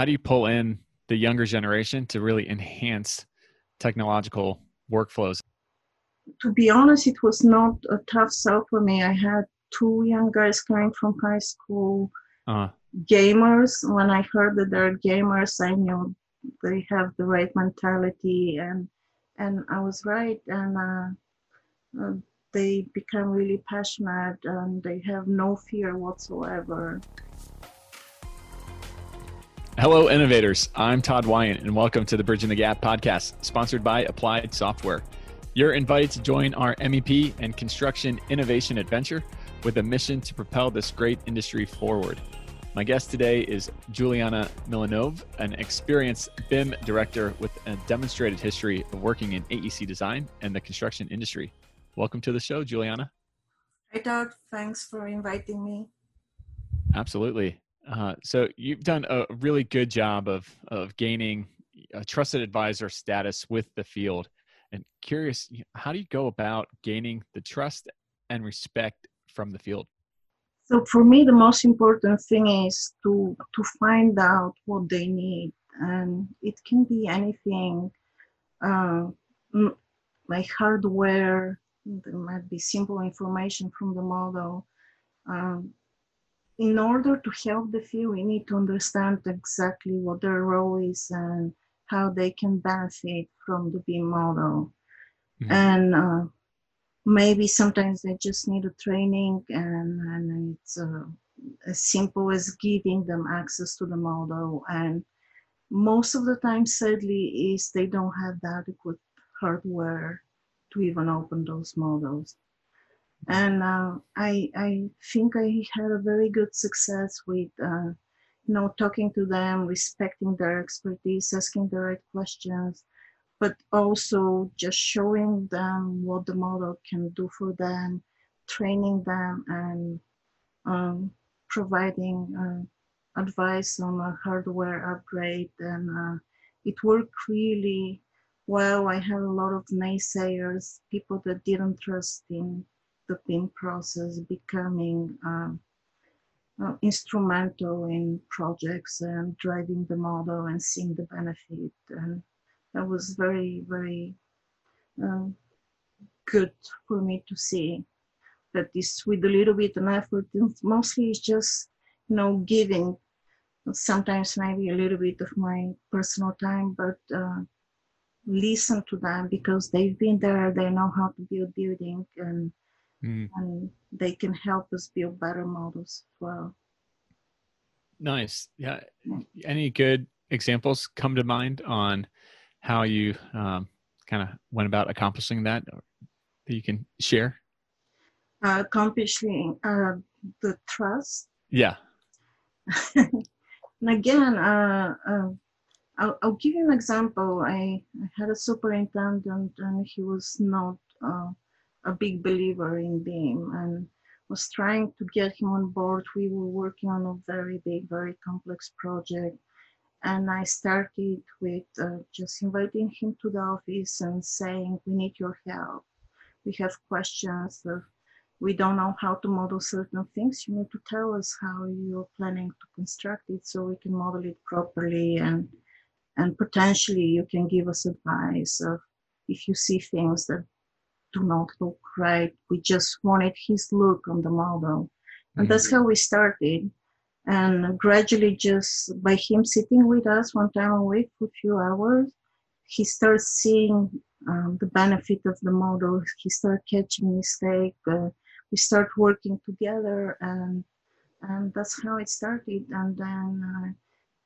how do you pull in the younger generation to really enhance technological workflows? To be honest, it was not a tough sell for me. I had two young guys coming from high school, uh-huh. gamers. When I heard that they're gamers, I knew they have the right mentality, and and I was right. And uh, uh, they become really passionate, and they have no fear whatsoever. Hello, innovators. I'm Todd Wyant, and welcome to the Bridging the Gap podcast, sponsored by Applied Software. You're invited to join our MEP and construction innovation adventure with a mission to propel this great industry forward. My guest today is Juliana Milanov, an experienced BIM director with a demonstrated history of working in AEC design and the construction industry. Welcome to the show, Juliana. Hi, Todd. Thanks for inviting me. Absolutely. Uh, so you've done a really good job of of gaining a trusted advisor status with the field. And curious, how do you go about gaining the trust and respect from the field? So for me, the most important thing is to to find out what they need, and it can be anything, uh, like hardware. There might be simple information from the model. Um, in order to help the field, we need to understand exactly what their role is and how they can benefit from the BIM model. Mm-hmm. And uh, maybe sometimes they just need a training, and, and it's uh, as simple as giving them access to the model. And most of the time, sadly, is they don't have the adequate hardware to even open those models and uh, I I think I had a very good success with uh, you know talking to them, respecting their expertise, asking the right questions, but also just showing them what the model can do for them, training them, and um, providing uh, advice on a hardware upgrade, and uh, it worked really well. I had a lot of naysayers, people that didn't trust in the BIM process becoming um, uh, instrumental in projects and driving the model and seeing the benefit. And that was very, very um, good for me to see that this with a little bit of effort, mostly it's just, you know, giving sometimes maybe a little bit of my personal time, but uh, listen to them because they've been there, they know how to build building and mm. and they can help us build better models as well. Nice. Yeah. Any good examples come to mind on how you um, kind of went about accomplishing that that you can share? Uh, accomplishing uh, the trust. Yeah. and again, uh, uh, I'll, I'll, give you an example. I, I, had a superintendent, and he was not uh, a big believer in BIM and was trying to get him on board. We were working on a very big, very complex project. And I started with uh, just inviting him to the office and saying, We need your help. We have questions. Of, we don't know how to model certain things. You need to tell us how you're planning to construct it so we can model it properly. And, and potentially, you can give us advice of if you see things that do not look right. We just wanted his look on the model. And mm-hmm. that's how we started. And gradually, just by him sitting with us one time a week for a few hours, he starts seeing um, the benefit of the model. He started catching mistakes. Uh, we start working together, and and that's how it started. And then uh,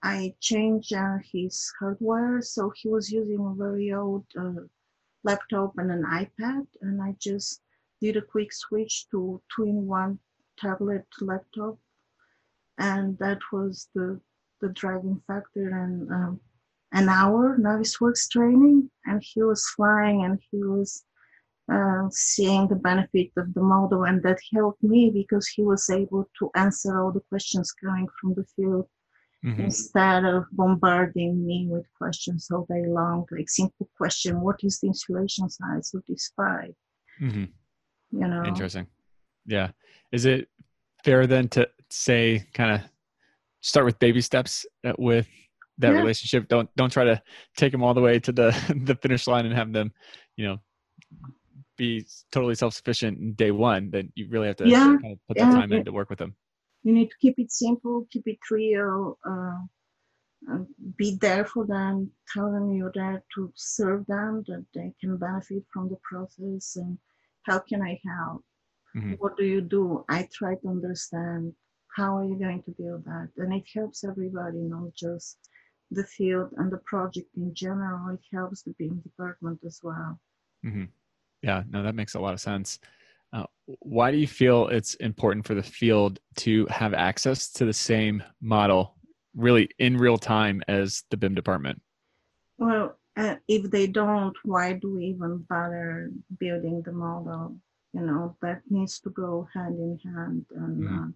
I changed uh, his hardware, so he was using a very old uh, laptop and an iPad, and I just did a quick switch to two-in-one tablet laptop, and that was the the driving factor. And um, an hour Navisworks training, and he was flying, and he was uh, seeing the benefit of the model, and that helped me because he was able to answer all the questions coming from the field mm-hmm. instead of bombarding me with questions all day long, like simple question, what is the insulation size of this pipe? Mm-hmm. You know. Interesting. Yeah. Is it fair then to say kind of start with baby steps uh, with that yeah. relationship. Don't don't try to take them all the way to the the finish line and have them, you know, be totally self sufficient in day one. Then you really have to yeah. kind of put yeah. the time in to work with them. You need to keep it simple, keep it real, uh, be there for them, tell them you're there to serve them, that they can benefit from the process, and how can I help? Mm-hmm. What do you do? I try to understand how are you going to do that, and it helps everybody, not just the field and the project in general. It helps the BIM department as well. Mm-hmm. Yeah, no, that makes a lot of sense. Uh, why do you feel it's important for the field to have access to the same model really in real time as the BIM department? Well, uh, if they don't, why do we even bother building the model? You know, that needs to go hand in hand. And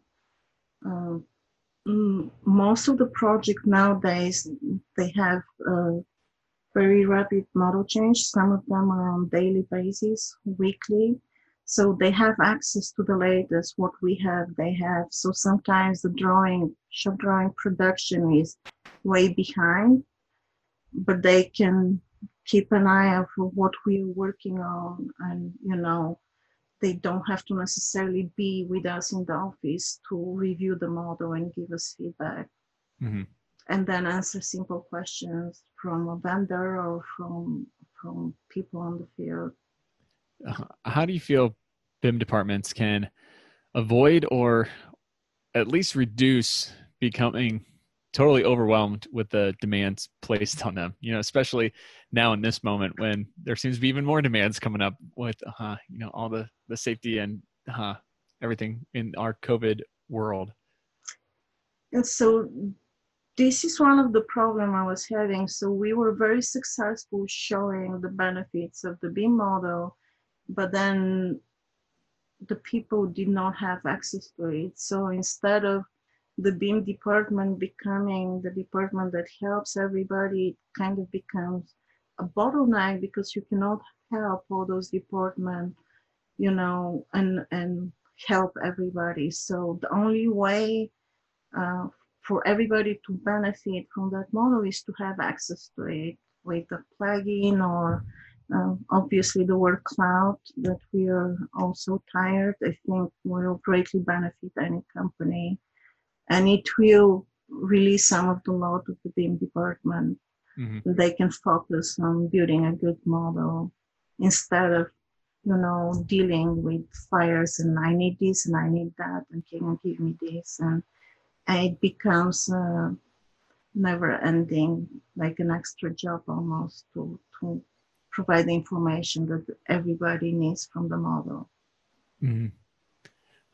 mm-hmm. uh, uh, most of the project nowadays, they have very rapid model change. Some of them are on daily basis, weekly. So they have access to the latest, what we have, they have. So sometimes the drawing, shop drawing production is way behind, but they can keep an eye out for what we are working on. And, you know, they don't have to necessarily be with us in the office to review the model and give us feedback. Mm-hmm. And then answer simple questions from a vendor or from from people on the field. Uh, how do you feel BIM departments can avoid or at least reduce becoming totally overwhelmed with the demands placed on them you know especially now in this moment when there seems to be even more demands coming up with uh, you know all the the safety and uh, everything in our covid world. And so this is one of the problem i was having. So we were very successful showing the benefits of the BIM model but then the people did not have access to it. So instead of the BIM department becoming the department that helps everybody, it kind of becomes a bottleneck because you cannot help all those departments, you know, and and help everybody. So the only way uh, for everybody to benefit from that model is to have access to it with a plugin or um, obviously, the word cloud that we are also tired, I think will greatly benefit any company. And it will release some of the load of the BIM department. Mm-hmm. They can focus on building a good model instead of, you know, dealing with fires and I need this and I need that and can you give me this? And, and it becomes uh, never ending, like an extra job almost to, to provide the information that everybody needs from the model. Mm-hmm.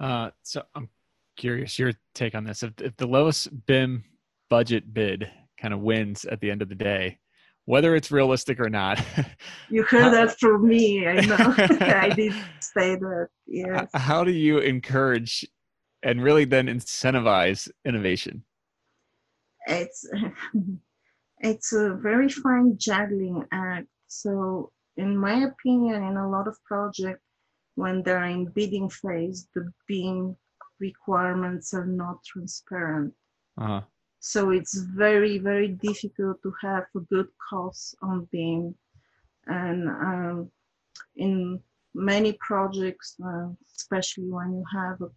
Uh, so I'm curious your take on this. If, if the lowest BIM budget bid kind of wins at the end of the day, whether it's realistic or not. you heard that from me. I know. I did say that. Yes. How do you encourage and really then incentivize innovation? It's it's a very fine juggling act so in my opinion, in a lot of projects, when they're in bidding phase, the BIM requirements are not transparent. Uh-huh. So it's very, very difficult to have a good cost on BIM. And um, in many projects, uh, especially when you have a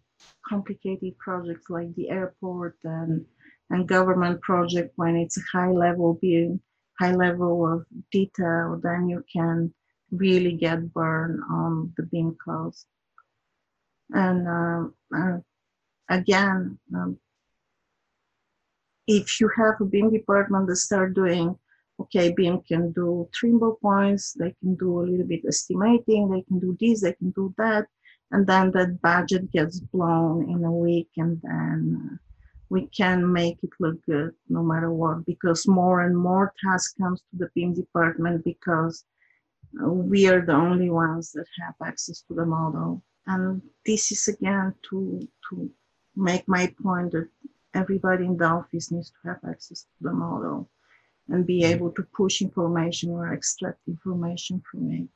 complicated project like the airport and, and government project, when it's a high level BIM, high level of detail, then you can really get burned on the BIM cost. And uh, uh, again, um, if you have a BIM department that start doing, okay, BIM can do trimble points, they can do a little bit estimating, they can do this, they can do that, and then that budget gets blown in a week, and then uh, we can make it look good no matter what because more and more tasks comes to the BIM department because uh, we are the only ones that have access to the model. And this is again to to make my point that everybody in the office needs to have access to the model and be mm-hmm. able to push information or extract information from it.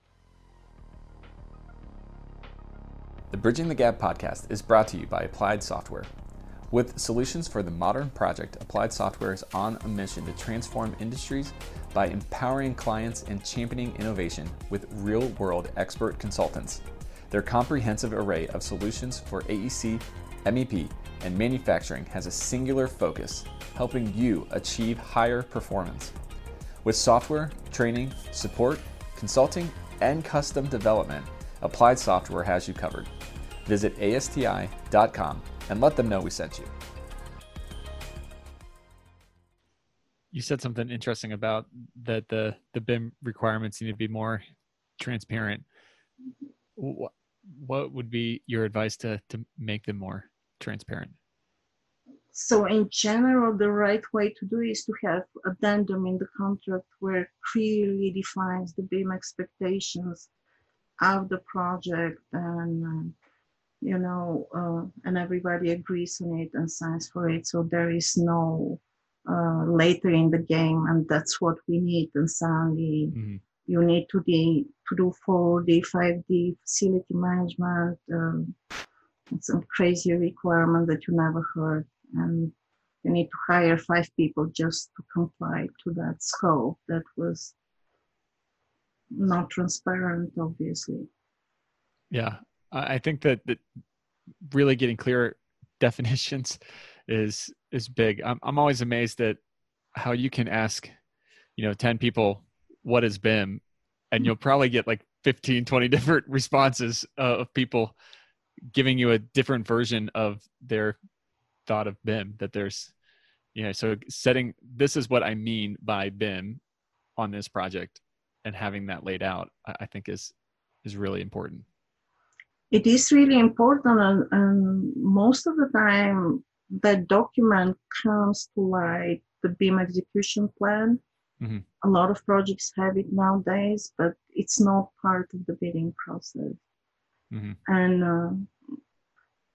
The Bridging the Gap podcast is brought to you by Applied Software With solutions for the modern project, Applied Software is on a mission to transform industries by empowering clients and championing innovation with real world expert consultants. Their comprehensive array of solutions for AEC, MEP, and manufacturing has a singular focus, helping you achieve higher performance. With software, training, support, consulting, and custom development, Applied Software has you covered. Visit ASTI.com and let them know we sent you. You said something interesting about that the the BIM requirements need to be more transparent. What, what would be your advice to to make them more transparent? So in general, the right way to do is to have addendum in the contract where clearly defines the BIM expectations of the project and um, you know uh, and everybody agrees on it and signs for it. So there is no uh, later in the game and that's what we need. And suddenly mm-hmm. you need to be to do 4d 5d facility management um, some crazy requirement that you never heard. And you need to hire five people just to comply to that scope that was not transparent obviously. Yeah i think that, that really getting clear definitions is is big I'm, I'm always amazed at how you can ask you know 10 people what is bim and you'll probably get like 15 20 different responses uh, of people giving you a different version of their thought of BIM that there's you know so setting this is what I mean by BIM on this project and having that laid out I think is is really important. It is really important and, and most of the time that document comes to like the BIM execution plan. Mm-hmm. A lot of projects have it nowadays, but it's not part of the bidding process. Mm-hmm. And uh,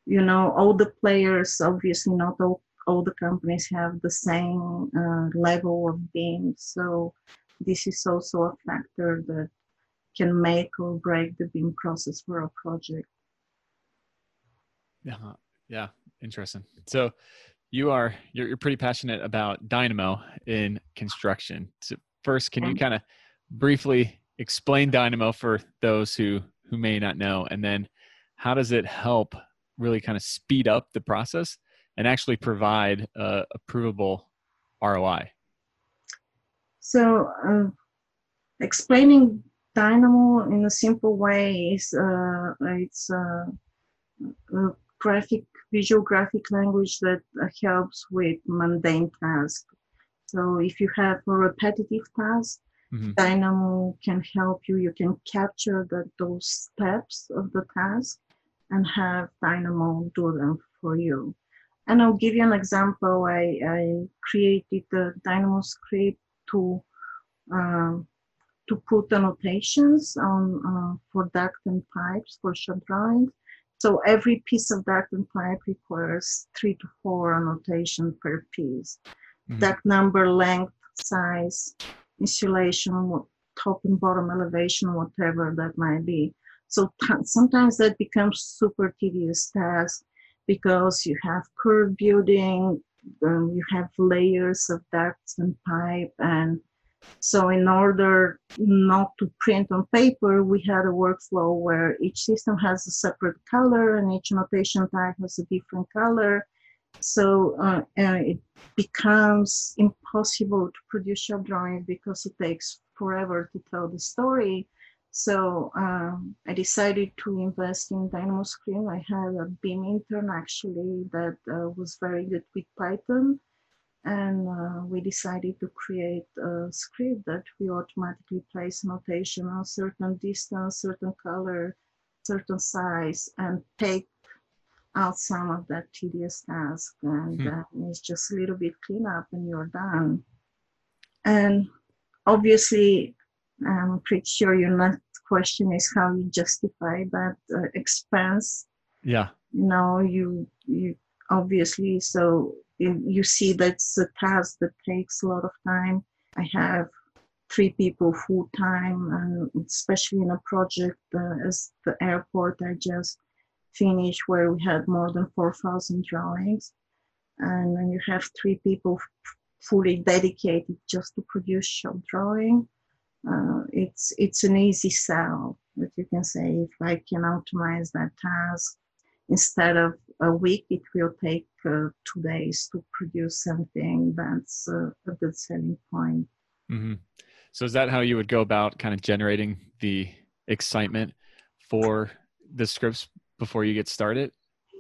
you know all the players obviously not all, all the companies have the same uh, level of BIM so this is also a factor that can make or break the BIM process for a project. Yeah yeah interesting. So you are you're, you're pretty passionate about dynamo in construction. So first can you kind of briefly explain dynamo for those who who may not know? And then how does it help really kind of speed up the process and actually provide a, a provable ROI? So, uh, explaining Dynamo in a simple way is uh, it's a, a, graphic, visual graphic language that uh, helps with mundane tasks. So, if you have a repetitive task, mm-hmm. Dynamo can help you. You can capture the, those steps of the task and have Dynamo do them for you. And I'll give you an example. I, I created the Dynamo script to uh, to put annotations on uh, for duct and pipes for shop drawings. So every piece of duct and pipe requires three to four annotations per piece. Mm-hmm. Duct number, length, size, insulation, top and bottom elevation, whatever that might be. So t- sometimes that becomes super tedious task because you have curved building, um, you have layers of ducts and pipe, and so in order not to print on paper, we had a workflow where each system has a separate color and each notation type has a different color. So uh, it becomes impossible to produce shop drawing because it takes forever to tell the story. So um, I decided to invest in Dynamo script. I had a BIM intern actually that uh, was very good with Python. And uh, we decided to create a script that we automatically place notation on certain distance, certain color, certain size, and take out some of that tedious task. And hmm. uh, it's just a little bit cleanup and you're done. And obviously, I'm pretty sure your next question is how you justify that uh, expense. Yeah. You know, you you obviously so you, see that's a task that takes a lot of time. I have three people full time, especially in a project uh, as the airport I just finished, where we had more than four thousand drawings. and when you have three people fully dedicated just to produce shop drawing, uh, it's it's an easy sell that you can say if I can automate that task instead of a week, it will take uh, two days to produce something. That's uh, a good selling point. Mm-hmm. So is that how you would go about kind of generating the excitement for the scripts before you get started?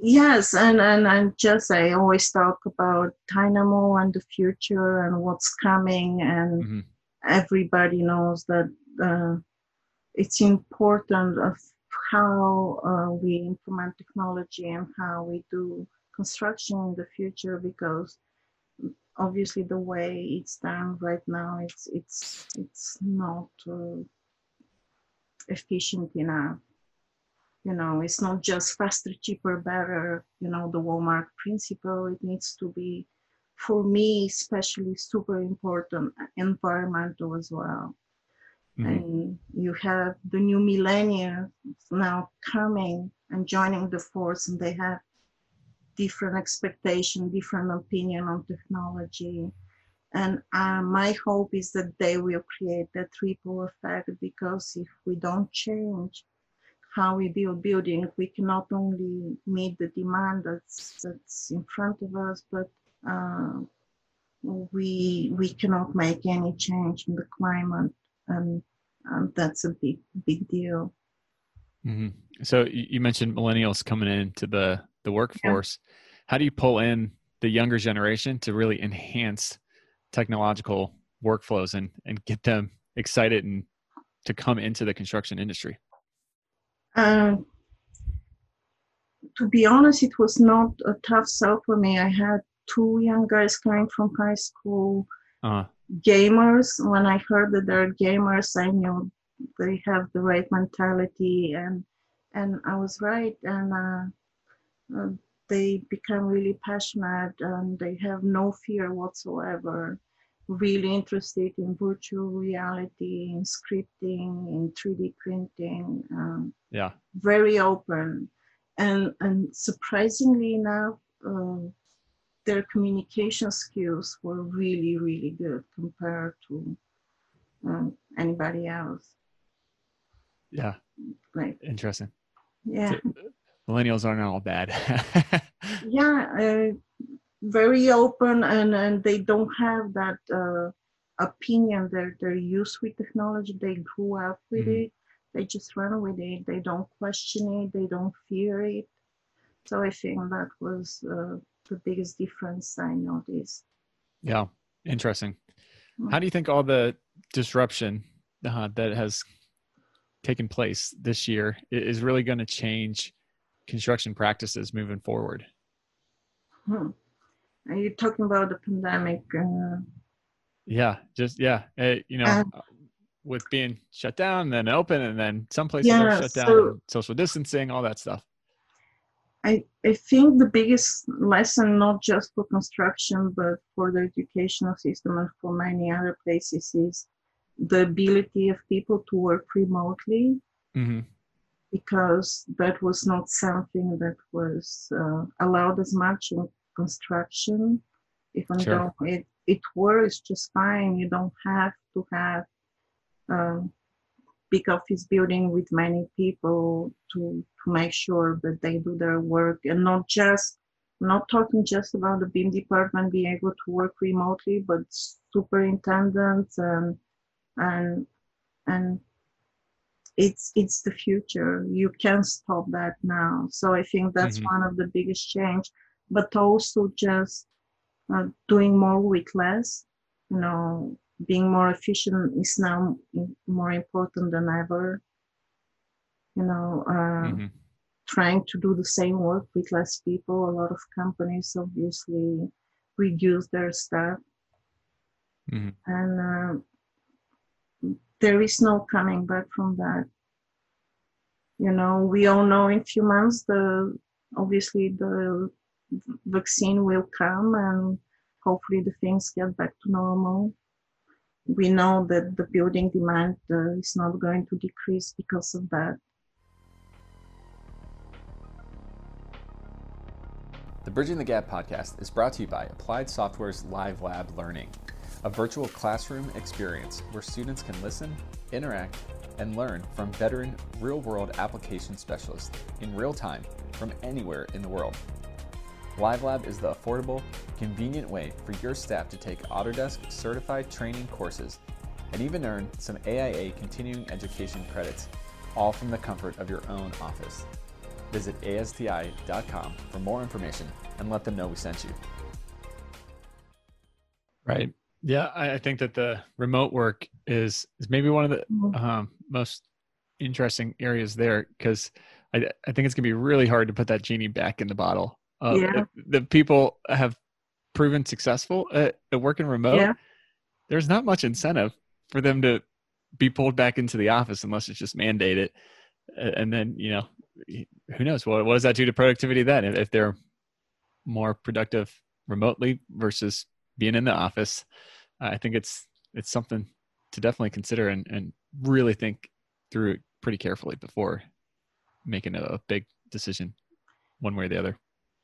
Yes, and, and, and just I always talk about Dynamo and the future and what's coming, and mm-hmm. everybody knows that uh, it's important of how uh, we implement technology and how we do construction in the future because obviously the way it's done right now it's it's it's not uh, efficient enough. You know it's not just faster cheaper better you know the walmart principle. It needs to be for me especially super important environmental as well mm-hmm. and you have the new millennium now coming and joining the force and they have different expectation, different opinion on technology. And uh, my hope is that they will create that ripple effect because if we don't change how we build building, we can not only meet the demand that's that's in front of us, but uh, we we cannot make any change in the climate, and, and that's a big big deal. Mm-hmm. So you mentioned millennials coming into the the workforce. Yeah. How do you pull in the younger generation to really enhance technological workflows and, and get them excited and to come into the construction industry? Um, to be honest, it was not a tough sell for me. I had two young guys coming from high school, uh-huh. Gamers. When I heard that they're gamers, I knew they have the right mentality, and and I was right. And uh, uh, they become really passionate and they have no fear whatsoever really interested in virtual reality in scripting in 3d printing um, yeah very open and and surprisingly enough uh, their communication skills were really really good compared to um, anybody else yeah like interesting yeah millennials aren't all bad. yeah, uh, very open, and and they don't have that uh, opinion. They're they're used with technology. They grew up with mm-hmm. it. They just run with it. They don't question it. They don't fear it. So I think that was uh, the biggest difference I noticed. Yeah, interesting. Mm-hmm. How do you think all the disruption uh, that has taken place this year is really going to change construction practices moving forward? Hmm. Are you talking about the pandemic? Uh, yeah, just yeah, uh, you know, uh, with being shut down, then open, and then some places yeah, are shut down, so, social distancing, all that stuff. I I think the biggest lesson, not just for construction, but for the educational system and for many other places, is the ability of people to work remotely. Mm-hmm because that was not something that was uh, allowed as much in construction. Even sure. though it, it works just fine, you don't have to have um, big office building with many people to, to make sure that they do their work and not just not talking just about the BIM department being able to work remotely, but superintendents and and and it's it's the future you can't stop that now so i think that's mm-hmm. one of the biggest change but also just uh, doing more with less you know being more efficient is now more important than ever you know uh, mm-hmm. trying to do the same work with less people a lot of companies obviously reduce their staff mm-hmm. and uh, there is no coming back from that. You know, we all know in a few months the obviously the vaccine will come and hopefully the things get back to normal. We know that the building demand uh, is not going to decrease because of that. The Bridging the Gap podcast is brought to you by Applied Software's LiveLab Learning, a virtual classroom experience where students can listen, interact, and learn from veteran real world application specialists in real time from anywhere in the world. LiveLab is the affordable, convenient way for your staff to take Autodesk certified training courses and even earn some AIA continuing education credits, all from the comfort of your own office. Visit ASTI.com for more information and let them know we sent you. Right. Yeah, I think that the remote work is is maybe one of the mm-hmm. um, most interesting areas there because I, I think it's gonna be really hard to put that genie back in the bottle. Uh, yeah. The people have proven successful at, at working remote. Yeah. There's not much incentive for them to be pulled back into the office unless it's just mandated. And then you know, who knows what what does that do to productivity then if, if they're more productive remotely versus being in the office? I think it's it's something to definitely consider and, and really think through it pretty carefully before making a big decision one way or the other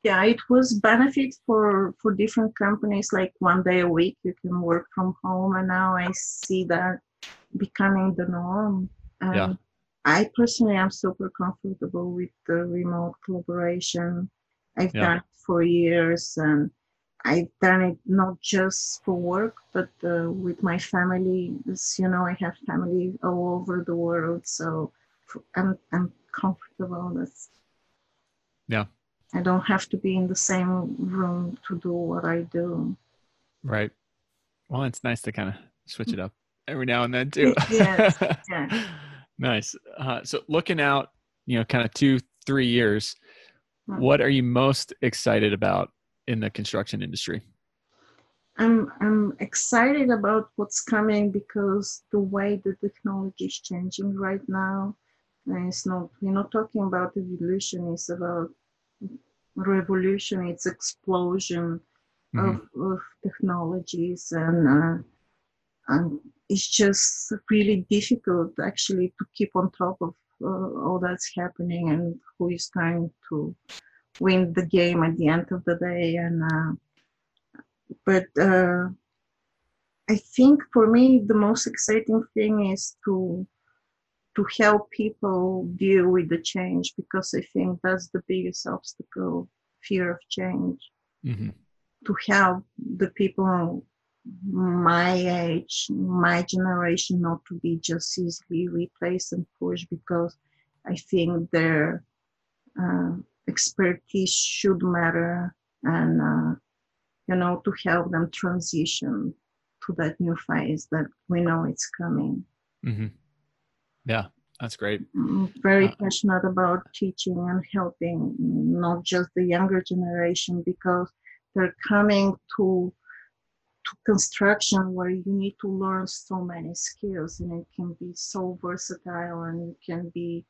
yeah it was benefit for for different companies like one day a week you can work from home and now i see that becoming the norm and yeah. i personally am super comfortable with the remote collaboration i've yeah. done it for years and I've done it not just for work, but uh, with my family. As you know, I have family all over the world, so I'm I'm comfortable. That's yeah. I don't have to be in the same room to do what I do. Right. Well, it's nice to kind of switch it up every now and then too. yes. Yeah. nice. Uh, so looking out, you know, kind of two, three years, hmm. what are you most excited about in the construction industry? I'm I'm excited about what's coming because the way the technology is changing right now, it's not we're not talking about evolution. It's about revolution. It's explosion mm-hmm. of, of technologies and uh, and it's just really difficult actually to keep on top of uh, all that's happening and who is going to win the game at the end of the day. And uh, but uh, I think for me the most exciting thing is to to help people deal with the change because I think that's the biggest obstacle: fear of change. Mm-hmm. To help the people my age, my generation, not to be just easily replaced and pushed because I think they're uh, expertise should matter and uh, you know to help them transition to that new phase that we know it's coming mm-hmm. Yeah that's great very uh, passionate about teaching and helping not just the younger generation because they're coming to to construction where you need to learn so many skills and it can be so versatile and you can be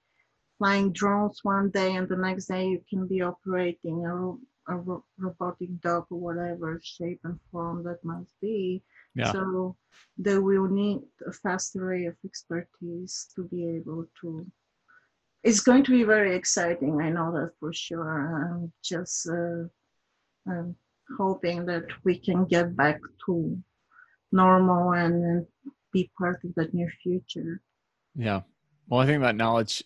flying drones one day and the next day you can be operating a, a robotic dog or whatever shape and form that must be. Yeah. So they will need a vast array of expertise to be able to. It's going to be very exciting. I know that for sure. I'm just uh, I'm hoping that we can get back to normal and, be part of that new future. Yeah. Well, I think that knowledge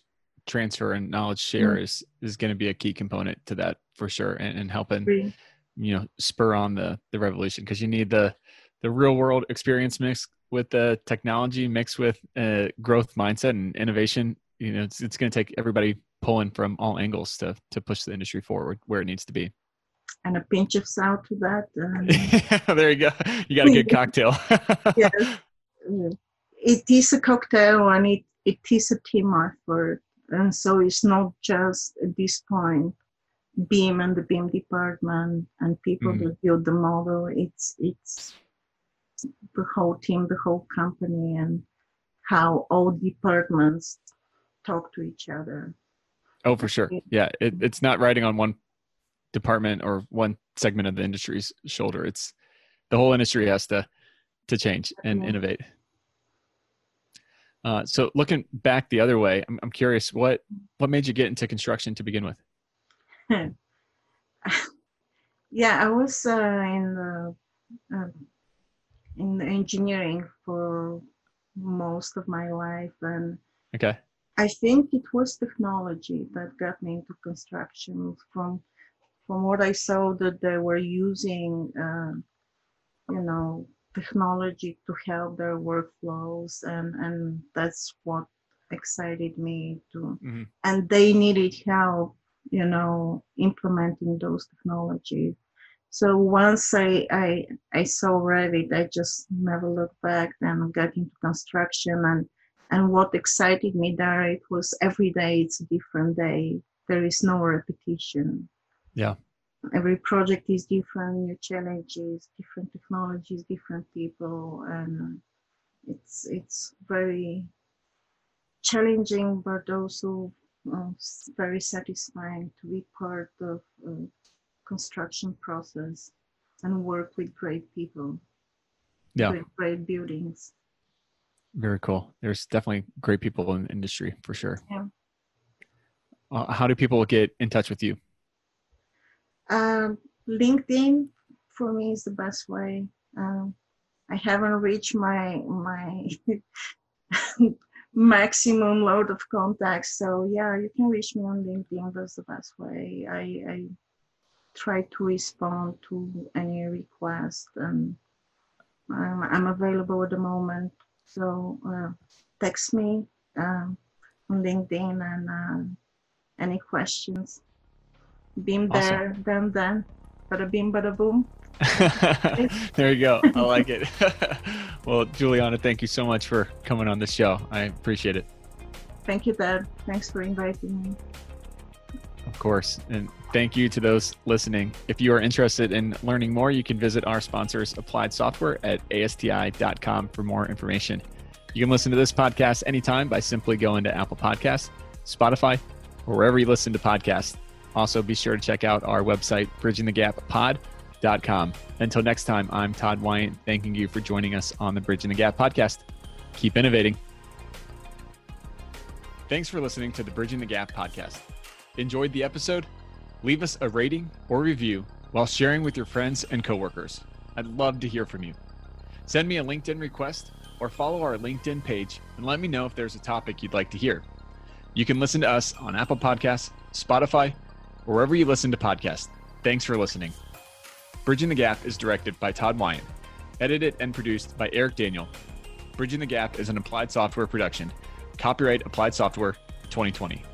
transfer and knowledge share mm-hmm. is is going to be a key component to that for sure and, and helping you know spur on the the revolution because you need the the real world experience mixed with the technology mixed with a growth mindset and innovation you know it's, it's going to take everybody pulling from all angles to to push the industry forward where it needs to be. And a pinch of salt to that um, there you go. You got a good cocktail. Yes. It is a cocktail and it it is a team effort. And so it's not just at this point BIM and the BIM department and people mm-hmm. that build the model. It's it's the whole team, the whole company, and how all departments talk to each other. Oh, for sure. Yeah, it, it's not riding on one department or one segment of the industry's shoulder. It's the whole industry has to to change and yeah. innovate. Uh, so looking back the other way, I'm, I'm curious what what made you get into construction to begin with? Yeah, I was uh, in the uh, in engineering for most of my life, and okay, I think it was technology that got me into construction. From from what I saw, that they were using, uh, you know, technology to help their workflows, and and that's what excited me to. mm-hmm. And they needed help you know, implementing those technologies. So once I, I, I saw Revit, I just never looked back and got into construction. And, and what excited me there, it was every day it's a different day. There is no repetition. Yeah. Every project is different, new challenges, different technologies, different people, and it's it's very challenging, but also uh, very satisfying to be part of a construction process and work with great people. Yeah. Great buildings. Very cool. There's definitely great people in the industry for sure. Yeah. Uh, how do people get in touch with you? Um, LinkedIn for me is the best way. Um, I haven't reached my my maximum load of contacts. So yeah, you can reach me on LinkedIn. That's the best way. I, I try to respond to any request, and I'm, I'm available at the moment. So uh, text me um, on LinkedIn and uh, any questions. Beam awesome. there, then then, bada beam, bada boom. there you go. I like it. well, Juliana, thank you so much for coming on the show. I appreciate it. Thank you, Todd. Thanks for inviting me. Course. And thank you to those listening. If you are interested in learning more, you can visit our sponsors, Applied Software, at asti.com for more information. You can listen to this podcast anytime by simply going to Apple Podcasts, Spotify, or wherever you listen to podcasts. Also, be sure to check out our website, Bridging the Gap Pod Com. Until next time, I'm Todd Wyant, thanking you for joining us on the Bridging the Gap podcast. Keep innovating. Thanks for listening to the Bridging the Gap podcast. Enjoyed the episode? Leave us a rating or review while sharing with your friends and coworkers. I'd love to hear from you. Send me a LinkedIn request or follow our LinkedIn page and let me know if there's a topic you'd like to hear. You can listen to us on Apple Podcasts, Spotify, or wherever you listen to podcasts. Thanks for listening. Bridging the Gap is directed by Todd Wyant, edited and produced by Eric Daniel. Bridging the Gap is an applied software production. Copyright Applied Software 2020.